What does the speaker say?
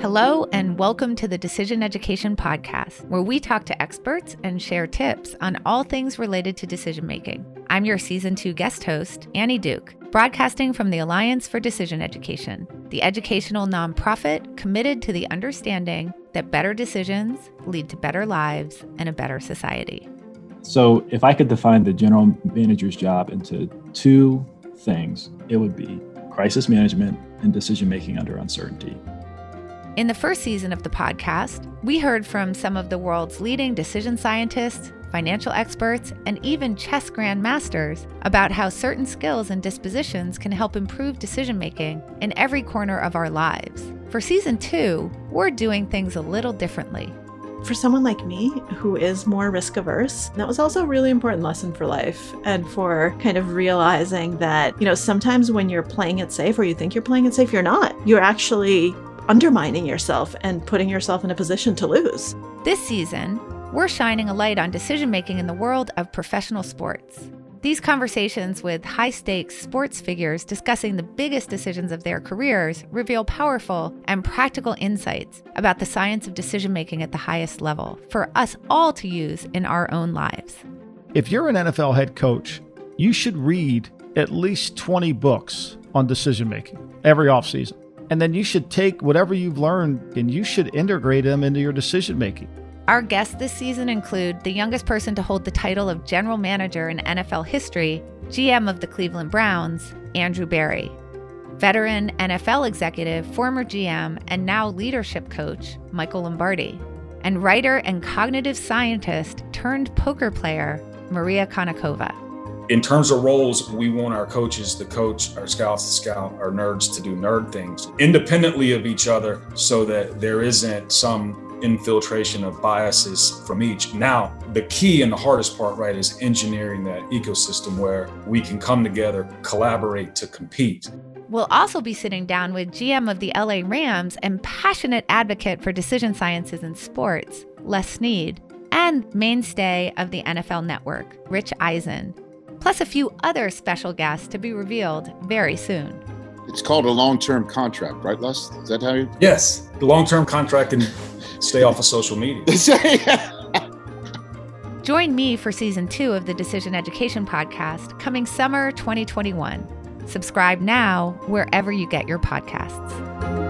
Hello, and welcome to the Decision Education Podcast, where we talk to experts and share tips on all things related to decision making. I'm your season two guest host, Annie Duke, broadcasting from the Alliance for Decision Education, the educational nonprofit committed to the understanding that better decisions lead to better lives and a better society. So, if I could define the general manager's job into two things, it would be crisis management and decision making under uncertainty. In the first season of the podcast, we heard from some of the world's leading decision scientists, financial experts, and even chess grandmasters about how certain skills and dispositions can help improve decision making in every corner of our lives. For season two, we're doing things a little differently. For someone like me who is more risk averse, that was also a really important lesson for life and for kind of realizing that, you know, sometimes when you're playing it safe or you think you're playing it safe, you're not. You're actually undermining yourself and putting yourself in a position to lose. This season, we're shining a light on decision making in the world of professional sports. These conversations with high stakes sports figures discussing the biggest decisions of their careers reveal powerful and practical insights about the science of decision making at the highest level for us all to use in our own lives. If you're an NFL head coach, you should read at least 20 books on decision making every offseason. And then you should take whatever you've learned and you should integrate them into your decision making. Our guests this season include the youngest person to hold the title of general manager in NFL history, GM of the Cleveland Browns, Andrew Berry, veteran NFL executive, former GM, and now leadership coach, Michael Lombardi, and writer and cognitive scientist turned poker player, Maria Konnikova. In terms of roles, we want our coaches to coach, our scouts to scout, our nerds to do nerd things independently of each other so that there isn't some infiltration of biases from each. Now, the key and the hardest part, right, is engineering that ecosystem where we can come together, collaborate to compete. We'll also be sitting down with GM of the LA Rams and passionate advocate for decision sciences in sports, Les Snead, and mainstay of the NFL Network, Rich Eisen, plus a few other special guests to be revealed very soon. It's called a long-term contract, right, Les? Is that how you? Yes, the long-term contract and stay off of social media. Join me for season two of the Decision Education Podcast coming summer 2021. Subscribe now wherever you get your podcasts.